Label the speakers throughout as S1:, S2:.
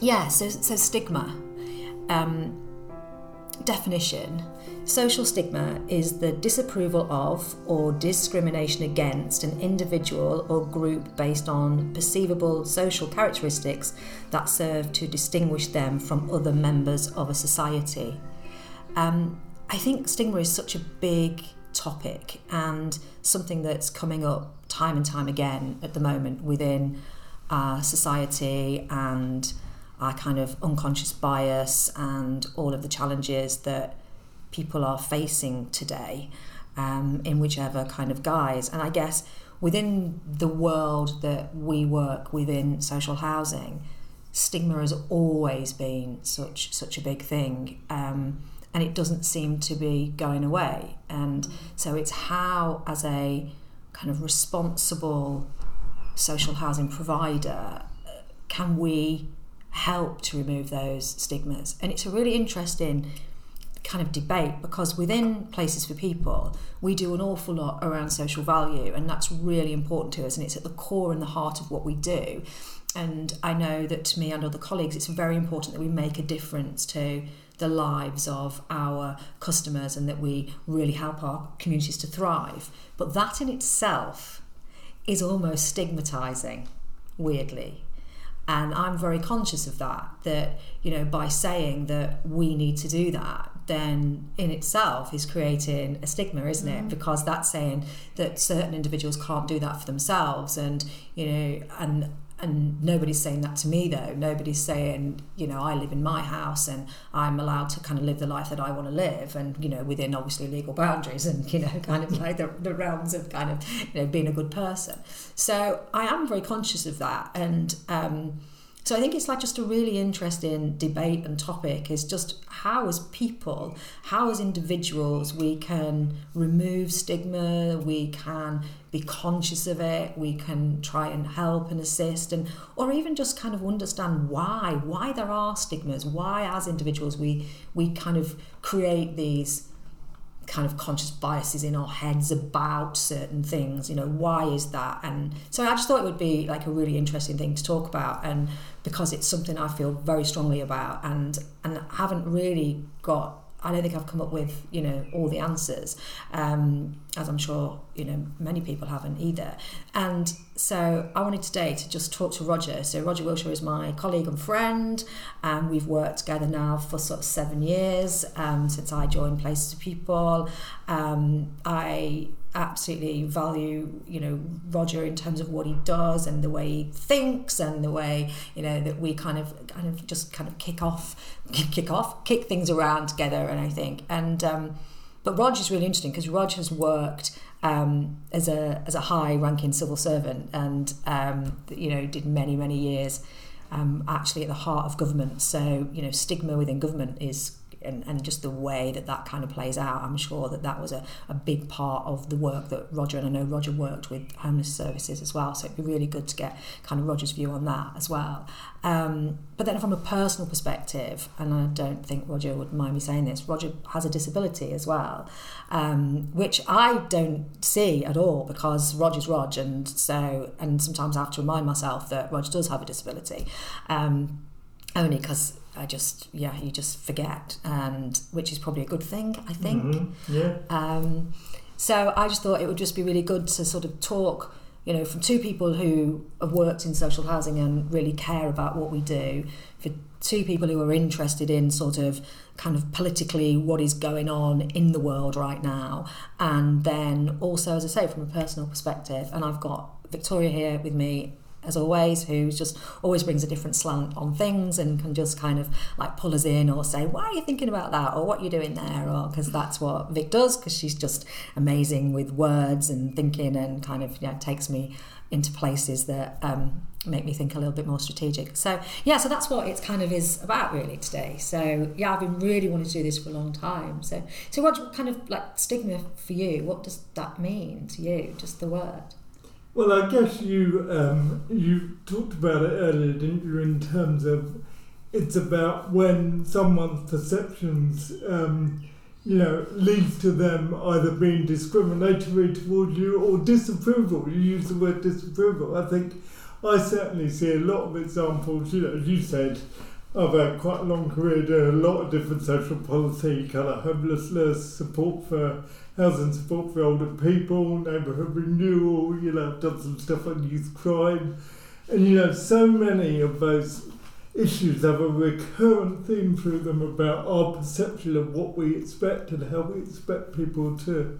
S1: yeah, so, so stigma. Um, definition social stigma is the disapproval of or discrimination against an individual or group based on perceivable social characteristics that serve to distinguish them from other members of a society. Um, I think stigma is such a big topic and something that's coming up time and time again at the moment within our society and our kind of unconscious bias and all of the challenges that people are facing today um, in whichever kind of guise. And I guess within the world that we work within social housing, stigma has always been such such a big thing. Um, and it doesn't seem to be going away. And so it's how, as a kind of responsible social housing provider, can we help to remove those stigmas? And it's a really interesting kind of debate because within places for people we do an awful lot around social value and that's really important to us and it's at the core and the heart of what we do and i know that to me and other colleagues it's very important that we make a difference to the lives of our customers and that we really help our communities to thrive. But that in itself is almost stigmatizing, weirdly. And I'm very conscious of that, that, you know, by saying that we need to do that, then in itself is creating a stigma, isn't it? Mm. Because that's saying that certain individuals can't do that for themselves. And, you know, and and nobody's saying that to me though. Nobody's saying you know i live in my house and i'm allowed to kind of live the life that i want to live and you know within obviously legal boundaries and you know kind of like the, the realms of kind of you know being a good person. So i am very conscious of that and um so I think it's like just a really interesting debate and topic is just how as people, how as individuals we can remove stigma, we can be conscious of it, we can try and help and assist and or even just kind of understand why, why there are stigmas, why as individuals we we kind of create these kind of conscious biases in our heads about certain things you know why is that? And so i just thought it would be like a really interesting thing to talk about and because it's something i feel very strongly about and and haven't really got I don't think I've come up with you know all the answers, um, as I'm sure you know many people haven't either. And so I wanted today to just talk to Roger. So Roger Wiltshire is my colleague and friend, and we've worked together now for sort of seven years um, since I joined Places for People. Um, I absolutely value you know Roger in terms of what he does and the way he thinks and the way you know that we kind of kind of just kind of kick off kick off kick things around together and I think and um, but Roger's really interesting because Roger has worked um, as a as a high ranking civil servant and um, you know did many many years um, actually at the heart of government. So you know stigma within government is and, and just the way that that kind of plays out, I'm sure that that was a, a big part of the work that Roger, and I know Roger worked with homeless services as well, so it'd be really good to get kind of Roger's view on that as well. Um, but then from a personal perspective, and I don't think Roger would mind me saying this, Roger has a disability as well, um, which I don't see at all because Roger's Rog, and so, and sometimes I have to remind myself that Roger does have a disability. Um, only because I just yeah you just forget and which is probably a good thing I think.
S2: Mm-hmm. yeah.
S1: Um, so I just thought it would just be really good to sort of talk you know from two people who have worked in social housing and really care about what we do for two people who are interested in sort of kind of politically what is going on in the world right now. And then also as I say from a personal perspective and I've got Victoria here with me as always, who just always brings a different slant on things and can just kind of like pull us in or say, why are you thinking about that? Or what are you doing there? Or because that's what Vic does, because she's just amazing with words and thinking and kind of, you know, takes me into places that um, make me think a little bit more strategic. So yeah, so that's what it kind of is about really today. So yeah, I've been really wanting to do this for a long time. So so what kind of like stigma for you? What does that mean to you? Just the word?
S2: Well, I guess you um, you talked about it earlier, didn't you? In terms of it's about when someone's perceptions, um, you know, lead to them either being discriminatory towards you or disapproval. You use the word disapproval. I think I certainly see a lot of examples, you know, as you said, I've had quite a long career doing a lot of different social policy, kind of homelessness, support for housing support for older people, neighbourhood renewal, you know, I've done some stuff on youth crime. And you know, so many of those issues have a recurrent theme through them about our perception of what we expect and how we expect people to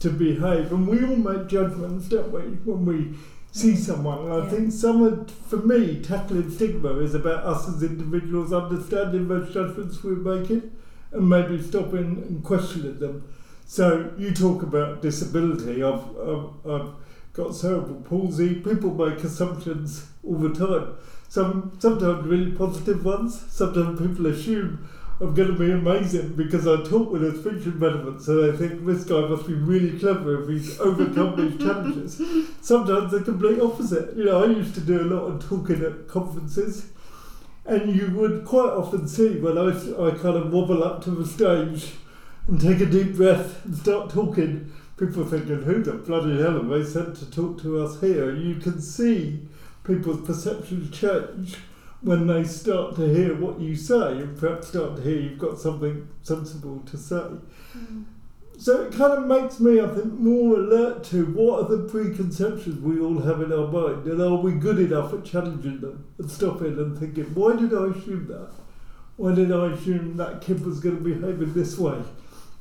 S2: to behave. And we all make judgments, don't we, when we see mm. someone. And I
S1: Yeah.
S2: think some of, for me, tackling stigma is about us as individuals understanding those judgments we're making and maybe stopping and questioning them. So you talk about disability. I've, I've, I've got cerebral palsy. People make assumptions all the time. Some sometimes really positive ones. Sometimes people assume I'm going to be amazing because I talk with a speech impediment, so they think this guy must be really clever if he's overcome these challenges. Sometimes the complete opposite. You know, I used to do a lot of talking at conferences, and you would quite often see when I, I kind of wobble up to the stage and take a deep breath and start talking, people thinking, who the bloody hell have they sent to talk to us here? You can see people's perceptions change when they start to hear what you say and perhaps start to hear you've got something sensible to say. Mm. So it kind of makes me, I think, more alert to what are the preconceptions we all have in our mind, and are we good enough at challenging them and stopping and thinking, why did I assume that? Why did I assume that kid was going to behave in this way?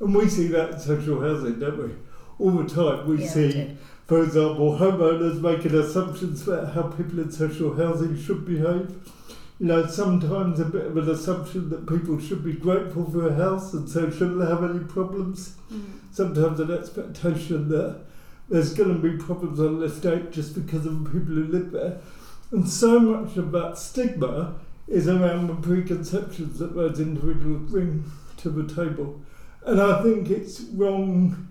S2: And we see that in social housing, don't we? All the time. We
S1: Yeah,
S2: see, for example, homeowners making assumptions about how people in social housing should behave. You know, sometimes a bit of an assumption that people should be grateful for a house and so shouldn't have any problems. Mm. Sometimes an expectation that there's going to be problems on the estate just because of the people who live there. And so much of that stigma is around the preconceptions that those individuals bring to the table. And I think it's wrong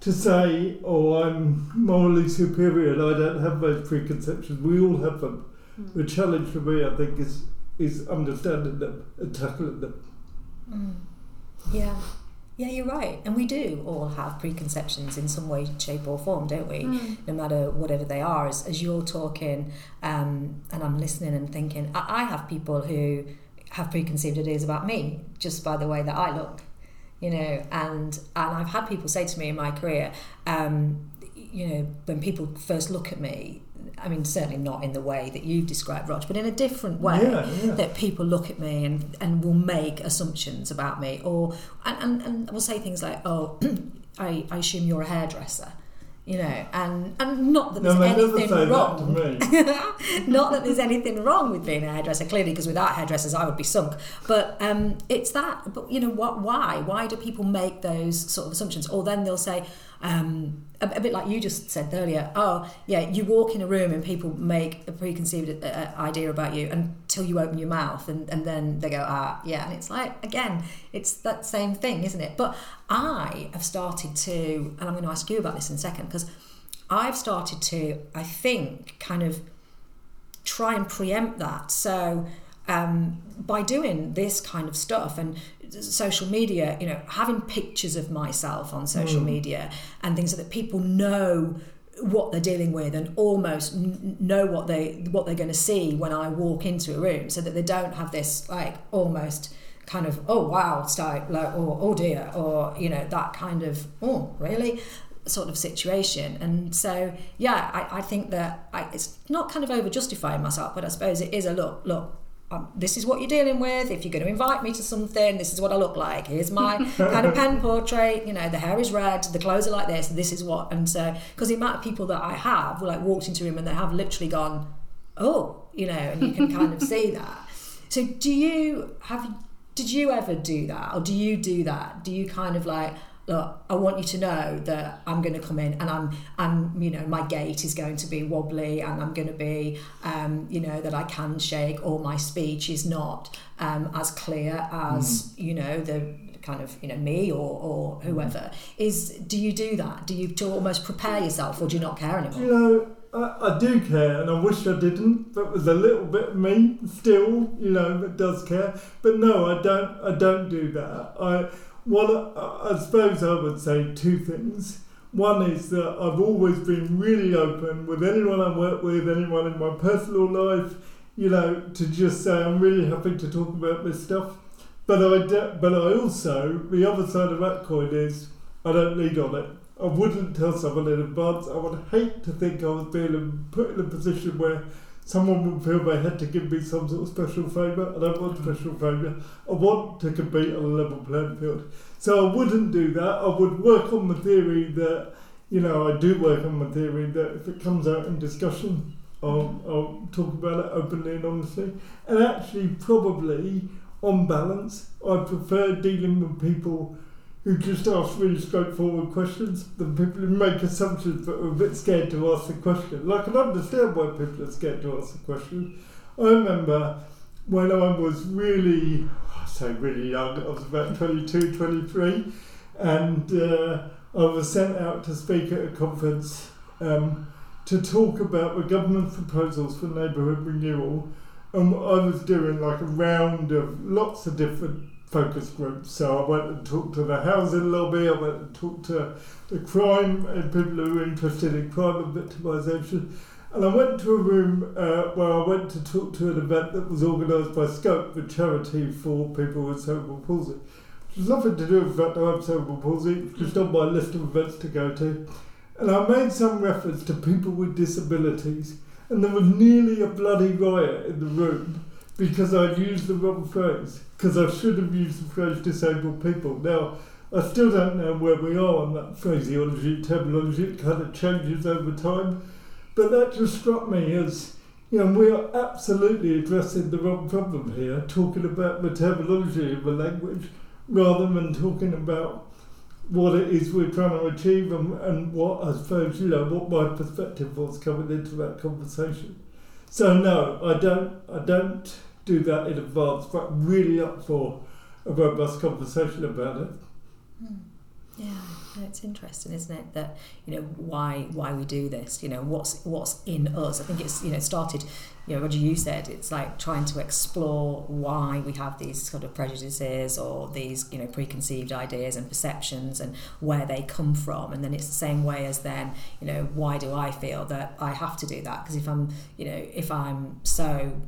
S2: to say, oh, I'm morally superior and I don't have those preconceptions. We all have them. The challenge for me, I think, is is understanding them and tackling them.
S1: Mm. Yeah. Yeah, you're right. And we do all have preconceptions in some way, shape, or form, don't we? No matter whatever they are. As, as you're talking um, and I'm listening and thinking, I, I have people who have preconceived ideas about me just by the way that I look, you know. And, and I've had people say to me in my career, um, you know, when people first look at me, I mean, certainly not in the way that you've described, Rog, but in a different way
S2: Yeah, yeah.
S1: that people look at me and, and will make assumptions about me or and, and, and will say things like oh I, I assume you're a hairdresser you know and and not that
S2: No,
S1: there's anything wrong.
S2: that
S1: not that there's anything wrong with being a hairdresser. Clearly because without hairdressers I would be sunk. But um, it's that but you know what why? Why do people make those sort of assumptions? Or then they'll say um, a, a bit like you just said earlier oh yeah you walk in a room and people make a preconceived uh, idea about you until you open your mouth and, and then they go ah yeah. And it's like again it's that same thing isn't it? But I have started to and I'm going to ask you about this in a second because I've started to I think kind of try and preempt that. So um, by doing this kind of stuff and social media, you know, having pictures of myself on social media and things so that people know what they're dealing with and almost know what they what they're going to see when I walk into a room, so that they don't have this like almost kind of oh wow style like, or oh dear or you know that kind of oh really? sort of situation. And so yeah I, I think that I, it's not kind of over justifying myself but I suppose it is a look look um, this is what you're dealing with if you're going to invite me to something this is what I look like here's my kind of pen portrait you know the hair is red the clothes are like this this is what and so because the amount of people that I have like walked into a room and they have literally gone oh you know and you can kind of see that. So do you have did you ever do that or do you do that? Do you kind of like look i want you to know that i'm going to come in and i'm i'm you know my gait is going to be wobbly and i'm going to be um, you know that i can shake or my speech is not um, as clear as you know the kind of you know me or, or whoever is do you do that do you to almost prepare yourself or do you not care anymore
S2: You know, I, I do care, and I wish I didn't. But there's a little bit of me still, you know, that does care. But no, I don't. I don't do that. I well, I, I suppose I would say two things. One is that I've always been really open with anyone I work with, anyone in my personal life, you know, to just say I'm really happy to talk about this stuff. But I, de- but I also, the other side of that coin is I don't lead on it. I wouldn't tell someone in advance. I would hate to think I was being put in a position where someone would feel they had to give me some sort of special favour. I don't want hmm. special favour. I want to compete on a level playing field. So I wouldn't do that. I would work on the theory that, you know, I do work on the theory that if it comes out in discussion, I'll, hmm. I'll talk about it openly and honestly. And actually, probably on balance, I prefer dealing with people who just ask really straightforward questions than people who make assumptions but are a bit scared to ask the question. Like, I can understand why people are scared to ask the question. I remember when I was really, I say really young, I was about 22, 23, and uh, I was sent out to speak at a conference um, to talk about the government's proposals for neighbourhood renewal. And I was doing like a round of lots of different focus groups. So I went and talked to the housing lobby, I went and talked to the crime and people who were interested in crime and victimisation. And I went to a room uh, where I went to talk to an event that was organised by Scope, the charity for people with cerebral palsy. Has nothing to do with the I have cerebral palsy, just on my list of events to go to. And I made some reference to people with disabilities, and there was nearly a bloody riot in the room because I'd used the wrong phrase, because I should have used the phrase disabled people. Now, I still don't know where we are on that phraseology, terminology, it kind of changes over time, but that just struck me as, you know, we are absolutely addressing the wrong problem here, talking about the terminology of the language rather than talking about what it is we're trying to achieve and, and what I suppose, you know, what my perspective was coming into that conversation. So no, I don't. I don't do that in advance, but really up for a robust conversation about it.
S1: Mm. Yeah, it's interesting, isn't it? That you know why why we do this. You know what's what's in us. I think it's you know started. You know, Roger, you said it's like trying to explore why we have these sort of prejudices or these you know preconceived ideas and perceptions and where they come from. And then it's the same way as then you know why do I feel that I have to do that? Because if I'm you know if I'm so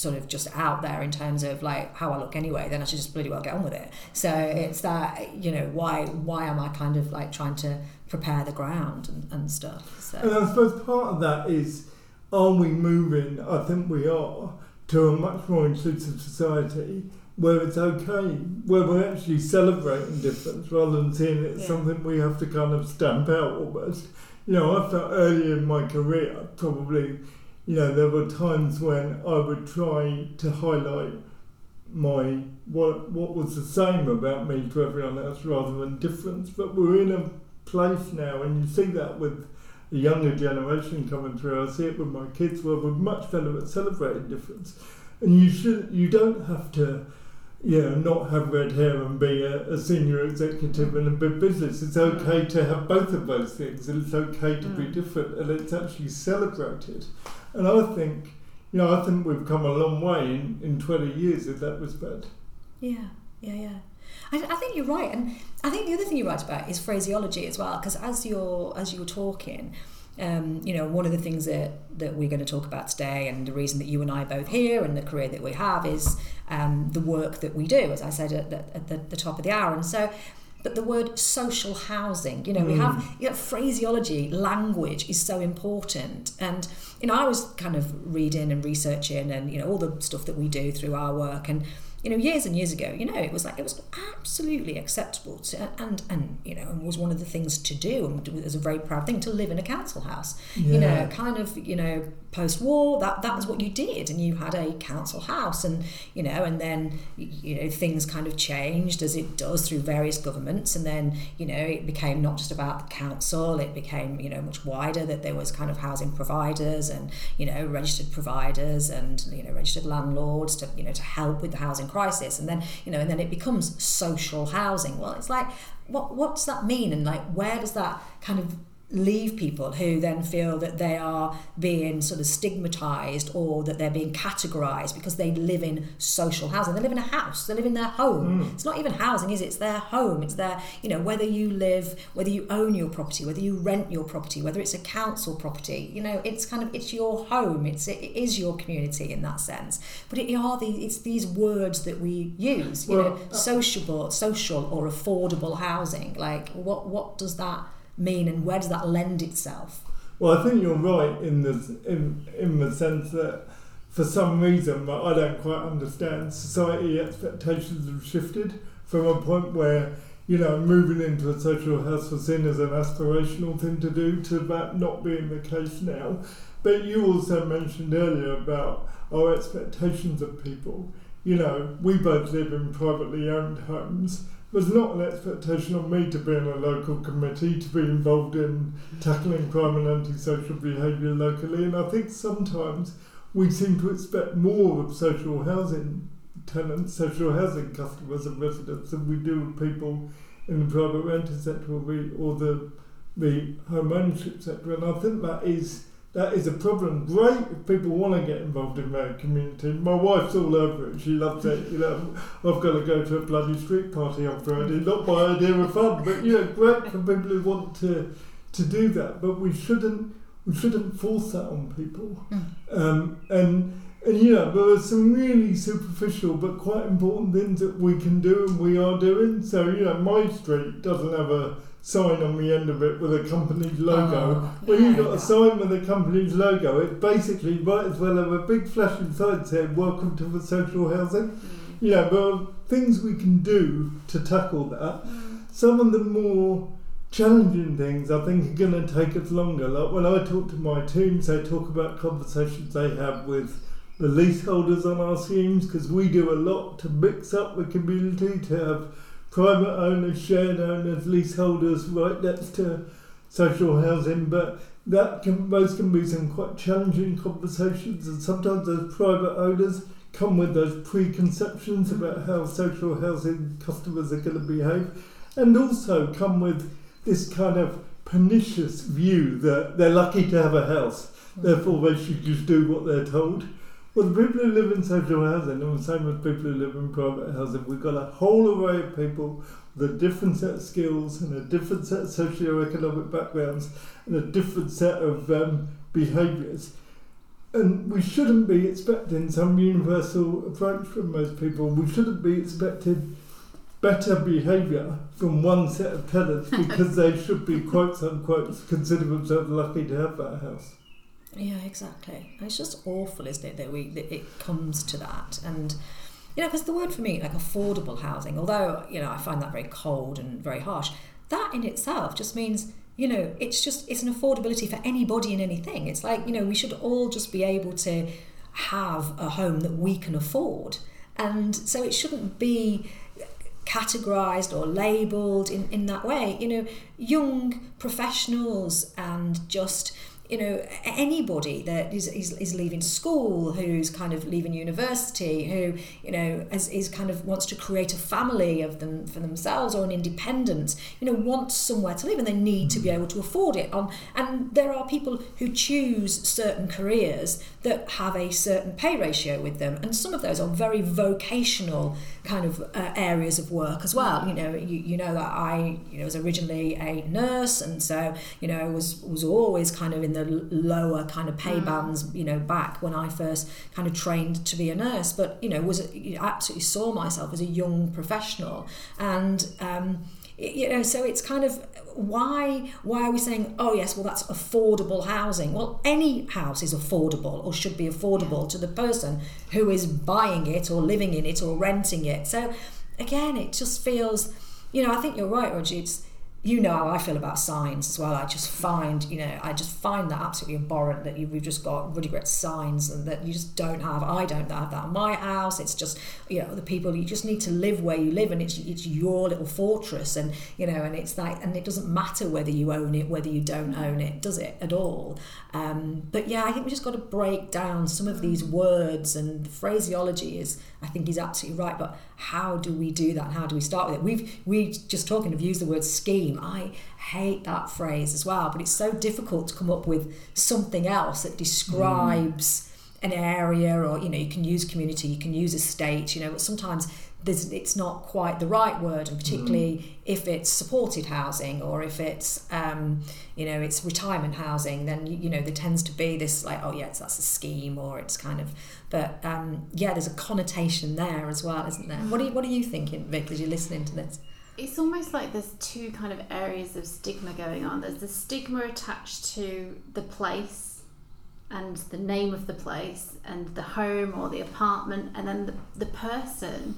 S1: sort of just out there in terms of like how I look anyway, then I should just bloody well get on with it. So it's that you know why why am I kind of like trying to prepare the ground and, and stuff. So.
S2: And I suppose part of that is are we moving? I think we are to a much more inclusive society where it's okay, where we're actually celebrating difference rather than seeing it as yeah. something we have to kind of stamp out almost. You know, I felt earlier in my career probably you know, there were times when I would try to highlight my what what was the same about me to everyone else rather than difference. But we're in a place now, and you see that with the younger generation coming through. I see it with my kids, where we're much better at celebrating difference. And you should you don't have to you know, not have red hair and be a, a, senior executive in a big business. It's okay to have both of those things, and it's okay to mm. be different, and it's actually celebrated. And I think, you know, I think we've come a long way in, in 20 years in that respect.
S1: Yeah, yeah, yeah. I, I think you're right, and I think the other thing you're right about is phraseology as well. Because as you're as you were talking, um, you know, one of the things that, that we're going to talk about today, and the reason that you and I are both here, and the career that we have, is um, the work that we do, as I said at, the, at the, the top of the hour. And so, but the word social housing, you know, mm. we have you know, phraseology, language is so important. And, you know, I was kind of reading and researching and, you know, all the stuff that we do through our work. And, you know, years and years ago, you know, it was like it was absolutely acceptable to, and and you know, and was one of the things to do, and it was a very proud thing to live in a council house. Yeah. You know, kind of, you know, post-war, that that was what you did, and you had a council house, and you know, and then you know things kind of changed as it does through various governments, and then you know it became not just about the council, it became you know much wider that there was kind of housing providers and you know registered providers and you know registered landlords to you know to help with the housing crisis and then you know and then it becomes social housing. Well it's like what what does that mean and like where does that kind of leave people who then feel that they are being sort of stigmatized or that they're being categorized because they live in social housing. They live in a house. They live in their home. Mm. it's not even housing is it? It's their home. It's their you know whether you live whether you own your property whether you rent your property whether it's a council property you know it's kind of it's your home. It's it is your community in that sense. But it are the it's these words that we use you well, know uh, sociable social or affordable housing. Like what what does that mean and where does that lend itself?
S2: Well, I think you're right in the in in the sense that for some reason, but I don't quite understand, society expectations have shifted from a point where you know moving into a social house was seen as an aspirational thing to do to that not being the case now. But you also mentioned earlier about our expectations of people. You know, we both live in privately owned homes there's not an expectation on me to be in a local committee, to be involved in tackling crime and antisocial behaviour locally, and I think sometimes we seem to expect more of social housing tenants, social housing customers and residents than we do with people in the private rented sector or the, or the, the home ownership sector, and I think that is that is a problem. Great if people want to get involved in their community. My wife's all over it. She loves it. You know, I've got to go to a bloody street party on Friday. Not my idea of fun, but you know, great for people who want to to do that. But we shouldn't we shouldn't force that on people. Mm. Um, and and you know, there are some really superficial but quite important things that we can do and we are doing. So you know, my street doesn't have a sign on the end of it with a company's logo. Oh, when you've got a sign with a company's logo, it basically might as well have a big flashing sign saying "Welcome to the social housing." Mm. You know, there things we can do to tackle that. Mm. Some of the more challenging things I think are going to take us longer. Like when I talk to my teams, they talk about conversations they have with the leaseholders on our schemes because we do a lot to mix up the community to have private owners, shared owners, leaseholders right next to social housing, but that can those can be some quite challenging conversations and sometimes those private owners come with those preconceptions about how social housing customers are going to behave and also come with this kind of pernicious view that they're lucky to have a house, therefore they should just do what they're told. Well, the people who live in social housing are the same as people who live in private housing. We've got a whole array of people with a different set of skills and a different set of socio-economic backgrounds and a different set of um, behaviours. And we shouldn't be expecting some universal approach from most people. We shouldn't be expecting better behaviour from one set of tenants because they should be, quote unquote, consider themselves lucky to have that house.
S1: Yeah, exactly. It's just awful, isn't it, that we that it comes to that and. You know, because the word for me, like affordable housing, although, you know, I find that very cold and very harsh, that in itself just means you know it's just it's an affordability for anybody and anything it's like you know we should all just be able to have a home that we can afford and so it shouldn't be categorized or labeled in, in that way you know young professionals and just you know anybody that is, is, is leaving school who's kind of leaving university who you know is, is kind of wants to create a family of them for themselves or an independence you know wants somewhere to live and they need to be able to afford it. Um, and there are people who choose certain careers that have a certain pay ratio with them and some of those are very vocational kind of uh, areas of work as well. You know you, you know that I you know was originally a nurse and so you know was was always kind of in the the lower kind of pay mm. bands, you know, back when I first kind of trained to be a nurse. But you know, was you know, absolutely saw myself as a young professional, and um, you know, so it's kind of why why are we saying oh yes well that's affordable housing well any house is affordable or should be affordable to the person who is buying it or living in it or renting it so again it just feels you know i think you're right roger it's you know how I feel about signs as well. I just find, you know, I just find that absolutely abhorrent that you, we've just got really great signs and that you just don't have. I don't have that in my house. It's just, you know, the people. You just need to live where you live, and it's it's your little fortress, and you know, and it's like, and it doesn't matter whether you own it, whether you don't own it, does it at all? Um, but yeah, I think we just got to break down some of these words and the phraseology is, I think, he's absolutely right. But how do we do that? How do we start with it? We've we just talking have used the word scheme. I hate that phrase as well, but it's so difficult to come up with something else that describes mm. an area or you know you can use community you can use estate you know but sometimes there's, it's not quite the right word and particularly mm. if it's supported housing or if it's um, you know it's retirement housing then you, you know there tends to be this like oh yes that's a scheme or it's kind of but um, yeah there's a connotation there as well isn't there? What are you, what are you thinking Vic as you're listening to this?
S3: It's almost like there's two kind of areas of stigma going on. There's the stigma attached to the place and the name of the place and the home or the apartment and then the, the person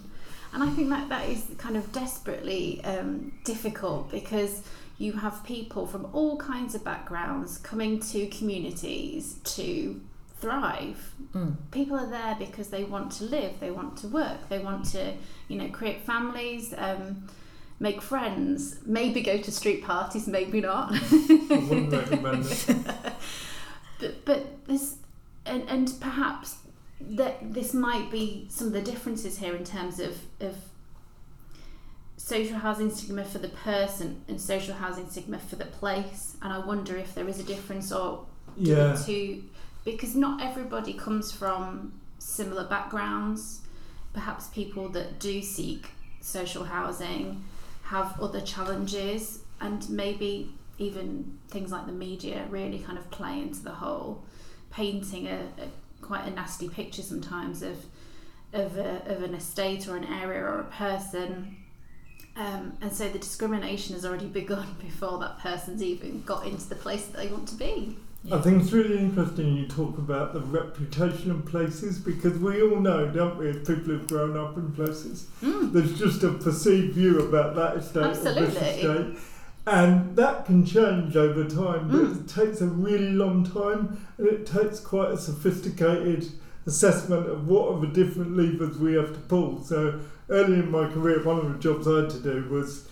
S3: and I think that that is kind of desperately um, difficult because you have people from all kinds of backgrounds coming to communities to thrive. Mm. People are there because they want to live, they want to work, they want to, you know, create families, um, make friends, maybe go to street parties, maybe not.
S2: I wouldn't recommend it.
S3: but but this and and perhaps that this might be some of the differences here in terms of of social housing stigma for the person and social housing stigma for the place. And I wonder if there is a difference or yeah. to because not everybody comes from similar backgrounds. Perhaps people that do seek social housing have other challenges and maybe even things like the media really kind of play into the whole. Painting a, a quite a nasty picture sometimes of of, a, of an estate or an area or a person um, and so the discrimination has already begun before that person's even got into the place that they want to be.
S2: Yeah. I think it's really interesting you talk about the reputation of places because we all know, don't we, as people who've grown up in places, mm. there's just a perceived view about that estate
S3: Absolutely.
S2: or this estate. And that can change over time, but mm. it takes a really long time and it takes quite a sophisticated assessment of what are the different levers we have to pull. So early in my career, one of the jobs I had to do was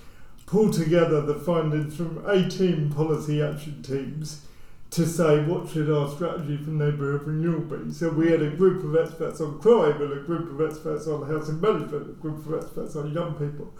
S2: pull together the findings from 18 policy action teams to say what should our strategy for neighbourhood renewal be. So we had a group of experts on crime and a group of experts on housing management, a group of experts on young people.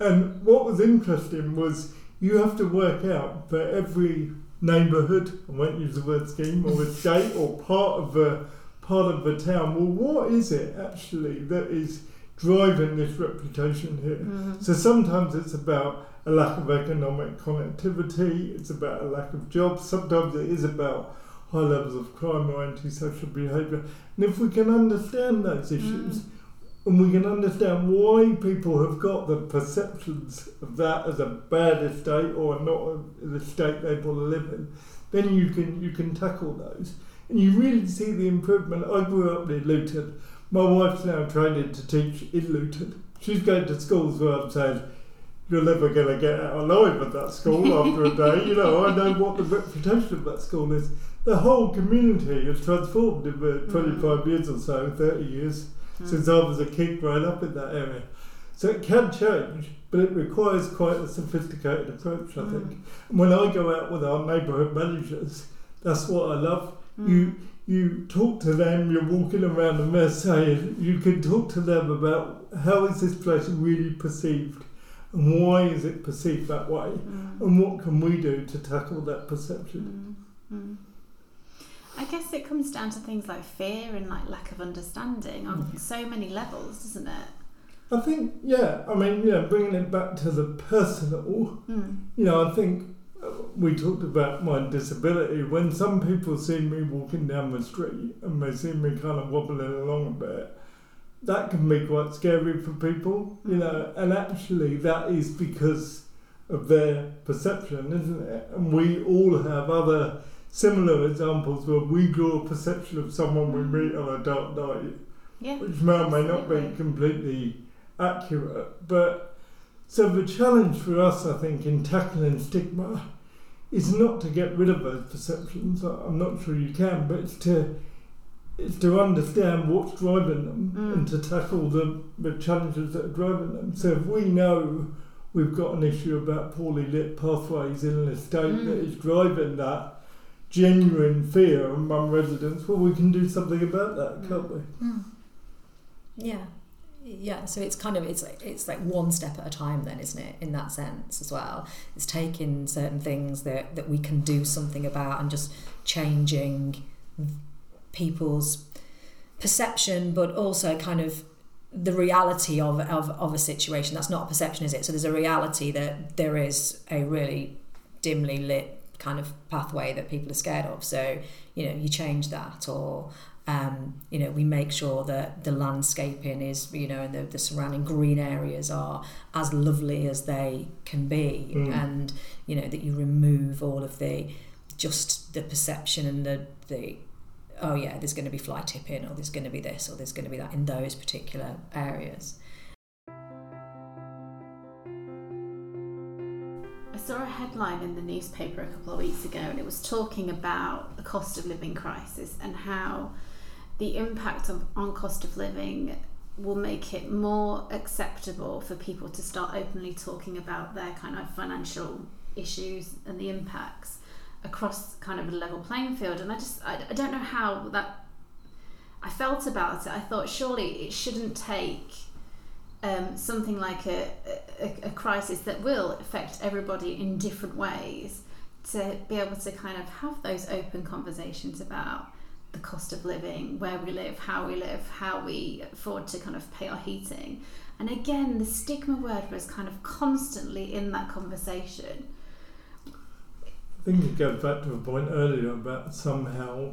S2: And what was interesting was you have to work out for every neighbourhood, I won't use the word scheme, or estate, or part of the part of the town. Well, what is it actually that is driving this reputation here? Mm-hmm. So sometimes it's about a lack of economic connectivity. It's about a lack of jobs. Sometimes it is about high levels of crime or antisocial behaviour. And if we can understand those issues. Mm and we can understand why people have got the perceptions of that as a bad estate or not the estate they want to live in, then you can you can tackle those. And you really see the improvement. I grew up in Luton. My wife's now training to teach in Luton. She's going to schools where I'm saying, you're never going to get out alive at that school after a day. You know, I know what the reputation of that school is. The whole community has transformed in mm. 25 years or so, 30 years mm. since I was a kid growing up in that area. So it can change, but it requires quite a sophisticated approach, I mm. think. And when I go out with our neighbourhood managers, that's what I love. Mm. You you talk to them, you're walking around the Marseille, you can talk to them about how is this place really perceived and why is it perceived that way mm. and what can we do to tackle that perception.
S3: Mm. I guess it comes down to things like fear and like lack of understanding on mm. so many levels, doesn't it?
S2: I think, yeah. I mean, you know, bringing it back to the personal, mm. you know, I think uh, we talked about my disability. When some people see me walking down the street and they see me kind of wobbling along a bit, that can be quite scary for people, you mm. know, and actually that is because of their perception, isn't it? And we all have other similar examples where we draw a perception of someone we meet on a dark night,
S3: yeah,
S2: which may or may not be completely accurate. But so the challenge for us, I think, in tackling stigma is not to get rid of those perceptions. I'm not sure you can, but it's to it's to understand what's driving them mm. and to tackle the, the challenges that are driving them. So if we know we've got an issue about poorly lit pathways in an estate mm. that is driving that, genuine fear among residents, well, we can do something about that, can't we?
S1: Mm. Yeah. yeah so it's kind of it's like it's like one step at a time then isn't it in that sense as well it's taking certain things that that we can do something about and just changing people's perception but also kind of the reality of, of, of a situation that's not a perception is it so there's a reality that there is a really dimly lit kind of pathway that people are scared of so you know you change that or um, you know, we make sure that the landscaping is, you know, and the, the surrounding green areas are as lovely as they can be, mm. and you know that you remove all of the just the perception and the the oh yeah, there's going to be fly tipping, or there's going to be this, or there's going to be that in those particular areas.
S3: I saw a headline in the newspaper a couple of weeks ago, and it was talking about the cost of living crisis and how the impact of, on cost of living will make it more acceptable for people to start openly talking about their kind of financial issues and the impacts across kind of a level playing field. And I just I, I don't know how that I felt about it. I thought surely it shouldn't take um, something like a, a, a crisis that will affect everybody in different ways to be able to kind of have those open conversations about the cost of living, where we live, how we live, how we afford to kind of pay our heating. And again, the stigma word was kind of constantly in that conversation.
S2: I think it goes back to a point earlier about somehow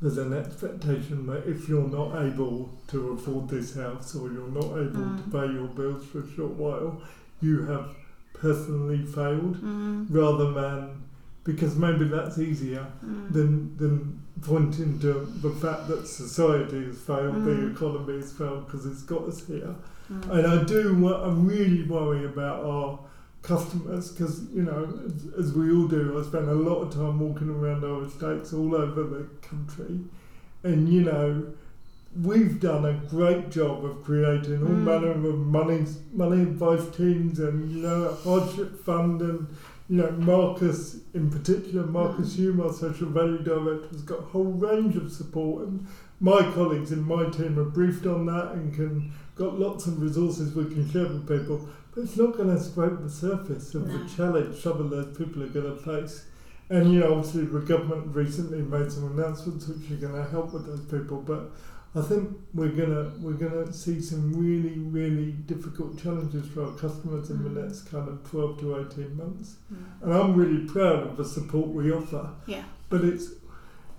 S2: there's an expectation that if you're not able to afford this house or you're not able mm. to pay your bills for a short while, you have personally failed mm. rather than because maybe that's easier mm. than than pointing to the fact that society has failed, mm. the economy has failed because it's got us here. Mm. And I do, I really worry about our customers because, you know, as, as, we all do, I spend a lot of time walking around our estates all over the country. And, you know, we've done a great job of creating all mm. manner of money, money advice teams and, you know, hardship fund and, you know, Marcus in particular, Marcus mm. Hume, our social value director, has got a whole range of support, and my colleagues in my team are briefed on that and can got lots of resources we can share with people. But it's not going to scrape the surface of no. the challenge some of those people are going to face. And you know, obviously, the government recently made some announcements which are going to help with those people, but I think we're gonna we're gonna see some really really difficult challenges for our customers in mm. the next kind of twelve to eighteen months, mm. and I'm really proud of the support we offer.
S3: Yeah.
S2: But it's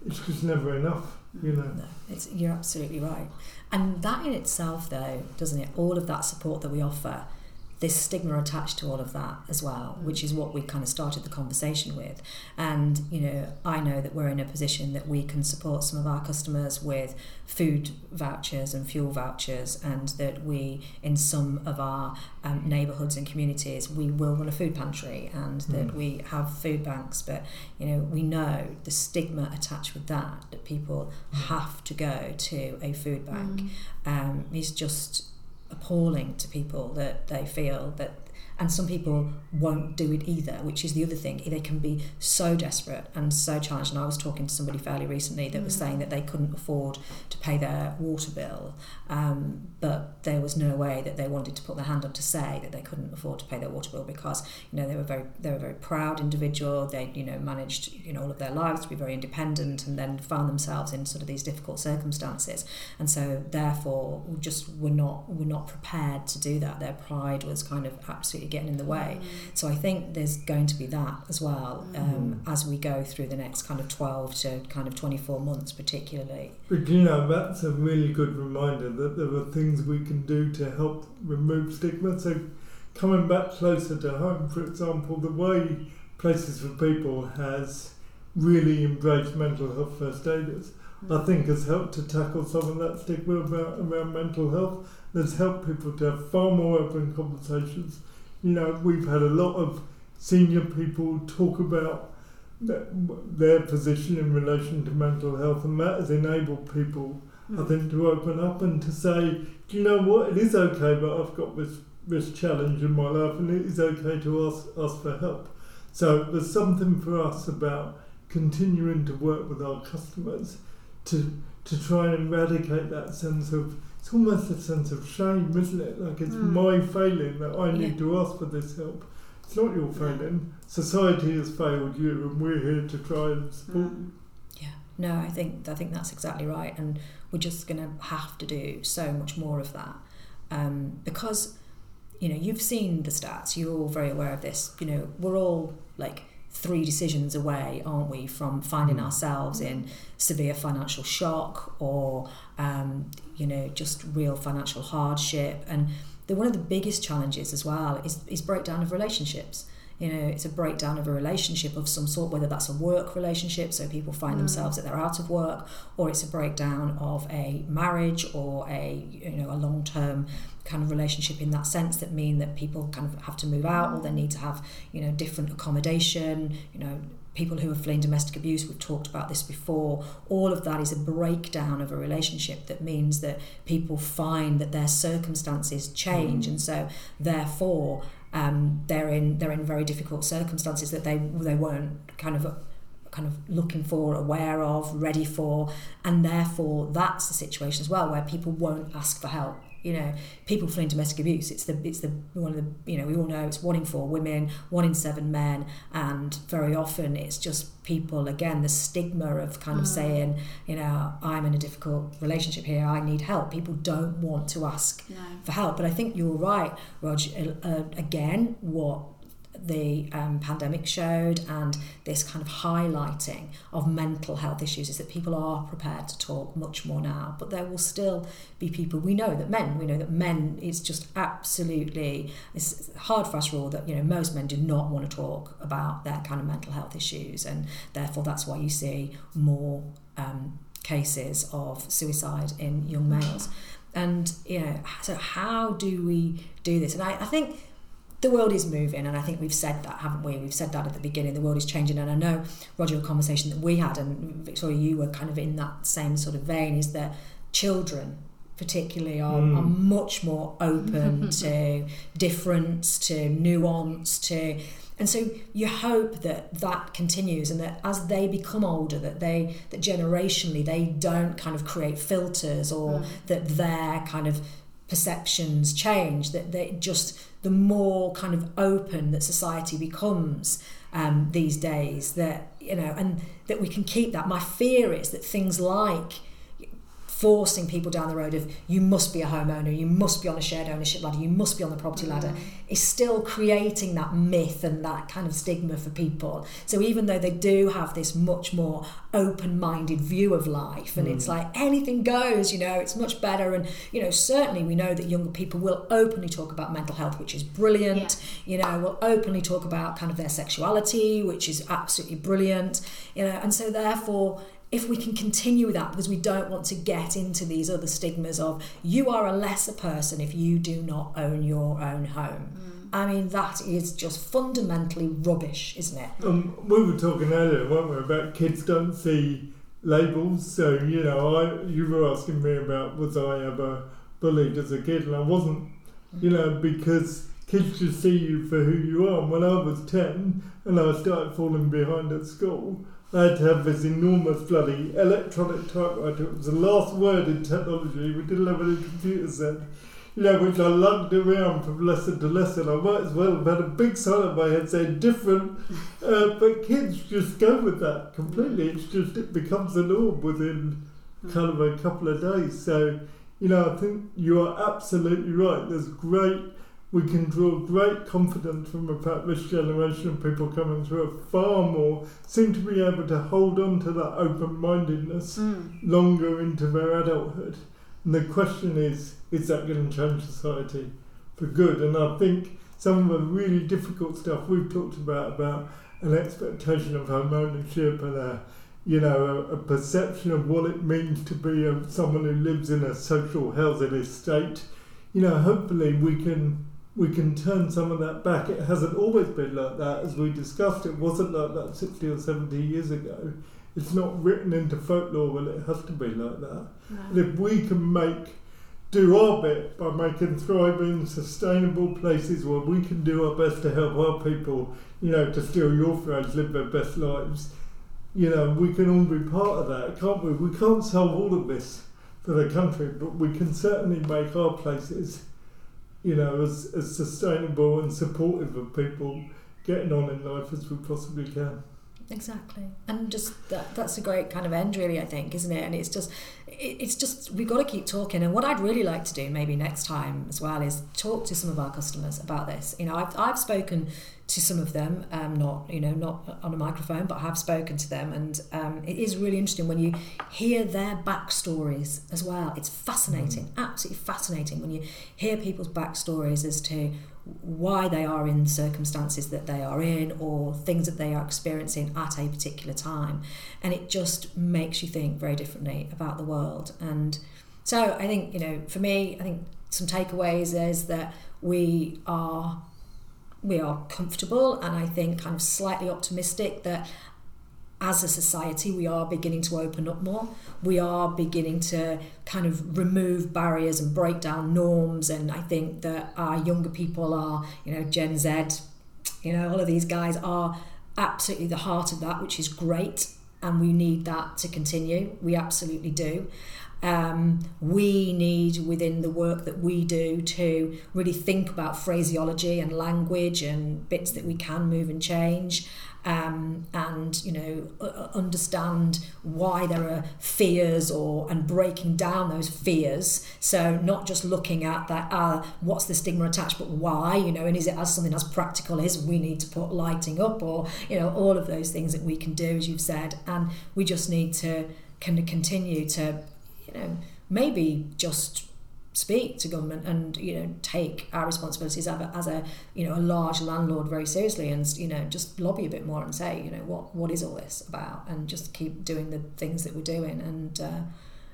S2: it's just never enough, you know. No,
S1: it's you're absolutely right, and that in itself, though, doesn't it? All of that support that we offer this stigma attached to all of that as well, mm. which is what we kind of started the conversation with. And, you know, I know that we're in a position that we can support some of our customers with food vouchers and fuel vouchers, and that we, in some of our um, neighbourhoods and communities, we will run a food pantry and mm. that we have food banks. But, you know, we know the stigma attached with that, that people mm. have to go to a food bank, mm. um, is just appalling to people that they feel that and some people won't do it either, which is the other thing. They can be so desperate and so challenged. And I was talking to somebody fairly recently that mm. was saying that they couldn't afford to pay their water bill, um, but there was no way that they wanted to put their hand up to say that they couldn't afford to pay their water bill because you know they were very they were a very proud individual. They you know managed you know all of their lives to be very independent, and then found themselves in sort of these difficult circumstances, and so therefore just were not were not prepared to do that. Their pride was kind of absolutely getting in the way. So I think there's going to be that as well um, mm. as we go through the next kind of 12 to kind of 24 months, particularly.
S2: But you know, that's a really good reminder that there are things we can do to help remove stigma. So coming back closer to home, for example, the way Places for People has really embraced mental health first aiders. I mm. think has helped to tackle some of that stigma about around mental health. That's helped people to have far more open conversations you know, we've had a lot of senior people talk about their position in relation to mental health, and that has enabled people, mm. I think, to open up and to say, do you know what, it is okay, but I've got this this challenge in my life, and it is okay to ask ask for help. So there's something for us about continuing to work with our customers to to try and eradicate that sense of it's almost a sense of shame, isn't it? Like it's
S3: Mm.
S2: my failing that I need
S1: Yeah.
S2: to ask for this help. It's not your failing. Society has failed you, and we're here to try and support.
S3: Mm.
S1: Yeah, no, I think I think that's exactly right, and we're just going to have to do so much more of that um, because you know you've seen the stats. You're all very aware of this. You know, we're all like three decisions away, aren't we, from finding
S2: Mm.
S1: ourselves in severe financial shock or um, you know just real financial hardship and. The, one of the biggest challenges as well is, is breakdown of relationships you know it's a breakdown of a relationship of some sort whether that's a work relationship so people find
S3: Mm.
S1: themselves that they're out of work or it's a breakdown of a marriage or a you know a long-term kind of relationship in that sense that mean that people kind of have to move out or they need to have you know different accommodation you know people who are fleeing domestic abuse we've talked about this before all of that is a breakdown of a relationship that means that people find that their circumstances change. And so therefore um, they're in they're in very difficult circumstances that they they weren't kind of kind of looking for, aware of, ready for, and therefore that's the situation as well where people won't ask for help. You know, people fleeing domestic abuse. It's the it's the one of the you know we all know it's one in four women, one in seven men, and very often it's just people again the stigma of kind of
S3: Mm.
S1: saying you know I'm in a difficult relationship here, I need help. People don't want to ask
S3: No.
S1: for help. But I think you're right, Rog. Uh, uh, again, what the um, pandemic showed and this kind of highlighting of mental health issues is that people are prepared to talk much more now. But there will still be people. We know that men. We know that men. It's just absolutely. It's hard fast rule that you know most men do not want to talk about their kind of mental health issues, and therefore that's why you see more. Um, cases of suicide in young males and you know so how do we do this and I, I think the world is moving and I think we've said that haven't we we've said that at the beginning the world is changing and I know Roger a conversation that we had and Victoria you were kind of in that same sort of vein is that children particularly are,
S2: Mm.
S1: are much more open to difference to nuance to and so you hope that that continues and that as they become older that they that generationally they don't kind of create filters or
S3: Mm.
S1: that their kind of perceptions change that they just the more kind of open that society becomes um, these days that you know and that we can keep that. My fear is that things like forcing people down the road of you must be a homeowner, you must be on a shared ownership ladder, you must be on the property mm. ladder, is still creating that myth and that kind of stigma for people. So even though they do have this much more open-minded view of life, and it's mm. like anything goes, you know, it's much better. And you know, certainly we know that younger people will openly talk about mental health, which is brilliant. You know, will openly talk about kind of their sexuality, which is absolutely brilliant. You know, and so therefore if we can continue with that because we don't want to get into these other stigmas of you are a lesser person if you do not own your own home. I mean, that is just fundamentally rubbish, isn't it?
S2: Um, we were talking earlier, weren't we, about kids don't see labels. So you know, I you were asking me about was I ever bullied as a kid, and I wasn't. You know, because kids just see you for who you are. And when I was ten and I started falling behind at school, I had to have this enormous bloody electronic typewriter. It was the last word in technology. We didn't have any computers then. You know, which I lugged around from lesson to lesson. I might as well have had a big sign on my head saying different. Uh, but kids just go with that completely. It's just, it becomes the norm within kind of a couple of days. So, you know, I think you are absolutely right. There's great, we can draw great confidence from the fact this generation of people coming through are far more, seem to be able to hold on to that open mindedness
S3: Mm.
S2: longer into their adulthood. And the question is, is that going to change society for good? And I think some of the really difficult stuff we've talked about, about an expectation of home ownership and a, you know, a, a perception of what it means to be a, someone who lives in a social housing estate, you know, hopefully we can we can turn some of that back. It hasn't always been like that, as we discussed. It wasn't like that 60 or 70 years ago. It's not written into folklore that it has to be like that. And
S3: No.
S2: if we can make do our bit by making thriving, sustainable places where we can do our best to help our people, you know, to steal your phrase, live their best lives, you know, we can all be part of that, can't we? We can't solve all of this for the country, but we can certainly make our places, you know, as, as sustainable and supportive of people getting on in life as we possibly can.
S1: Exactly, and just that, that's a great kind of end, really. I think, isn't it? And it's just, it, it's just we've got to keep talking. And what I'd really like to do, maybe next time as well, is talk to some of our customers about this. You know, I've I've spoken to some of them, um, not you know not on a microphone, but I have spoken to them, and um, it is really interesting when you hear their backstories as well. It's fascinating, mm. absolutely fascinating when you hear people's backstories as to why they are in circumstances that they are in or things that they are experiencing at a particular time. And it just makes you think very differently about the world. And so I think, you know, for me, I think some takeaways is that we are we are comfortable and I think kind of slightly optimistic that as a society, we are beginning to open up more. We are beginning to kind of remove barriers and break down norms. And I think that our younger people are, you know, Gen Z, you know, all of these guys are absolutely the heart of that, which is great. And we need that to continue. We absolutely do. Um, we need within the work that we do to really think about phraseology and language and bits that we can move and change um, and you know understand why there are fears or and breaking down those fears. So not just looking at that uh, what's the stigma attached but why you know and is it as something as practical as we need to put lighting up or you know all of those things that we can do as you've said. And we just need to kind of continue to you know maybe just speak to government and you know take our responsibilities as a, as a you know a large landlord very seriously and you know just lobby a bit more and say you know what what is all this about? And just keep doing the things that we're doing and uh,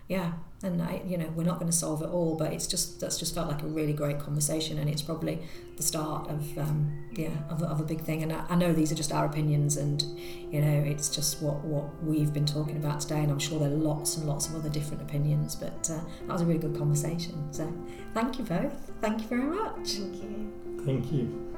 S1: yeah and I, you know we're not going to solve it all but it's just that's just felt like a really great conversation and it's probably the start of um, yeah of, of a big thing. And I, I, know these are just our opinions and you know it's just what what we've been talking about today and I'm sure there are lots and lots of other different opinions but uh, that was a really good conversation. So thank you both. Thank you very much.
S3: Thank you.
S2: Thank you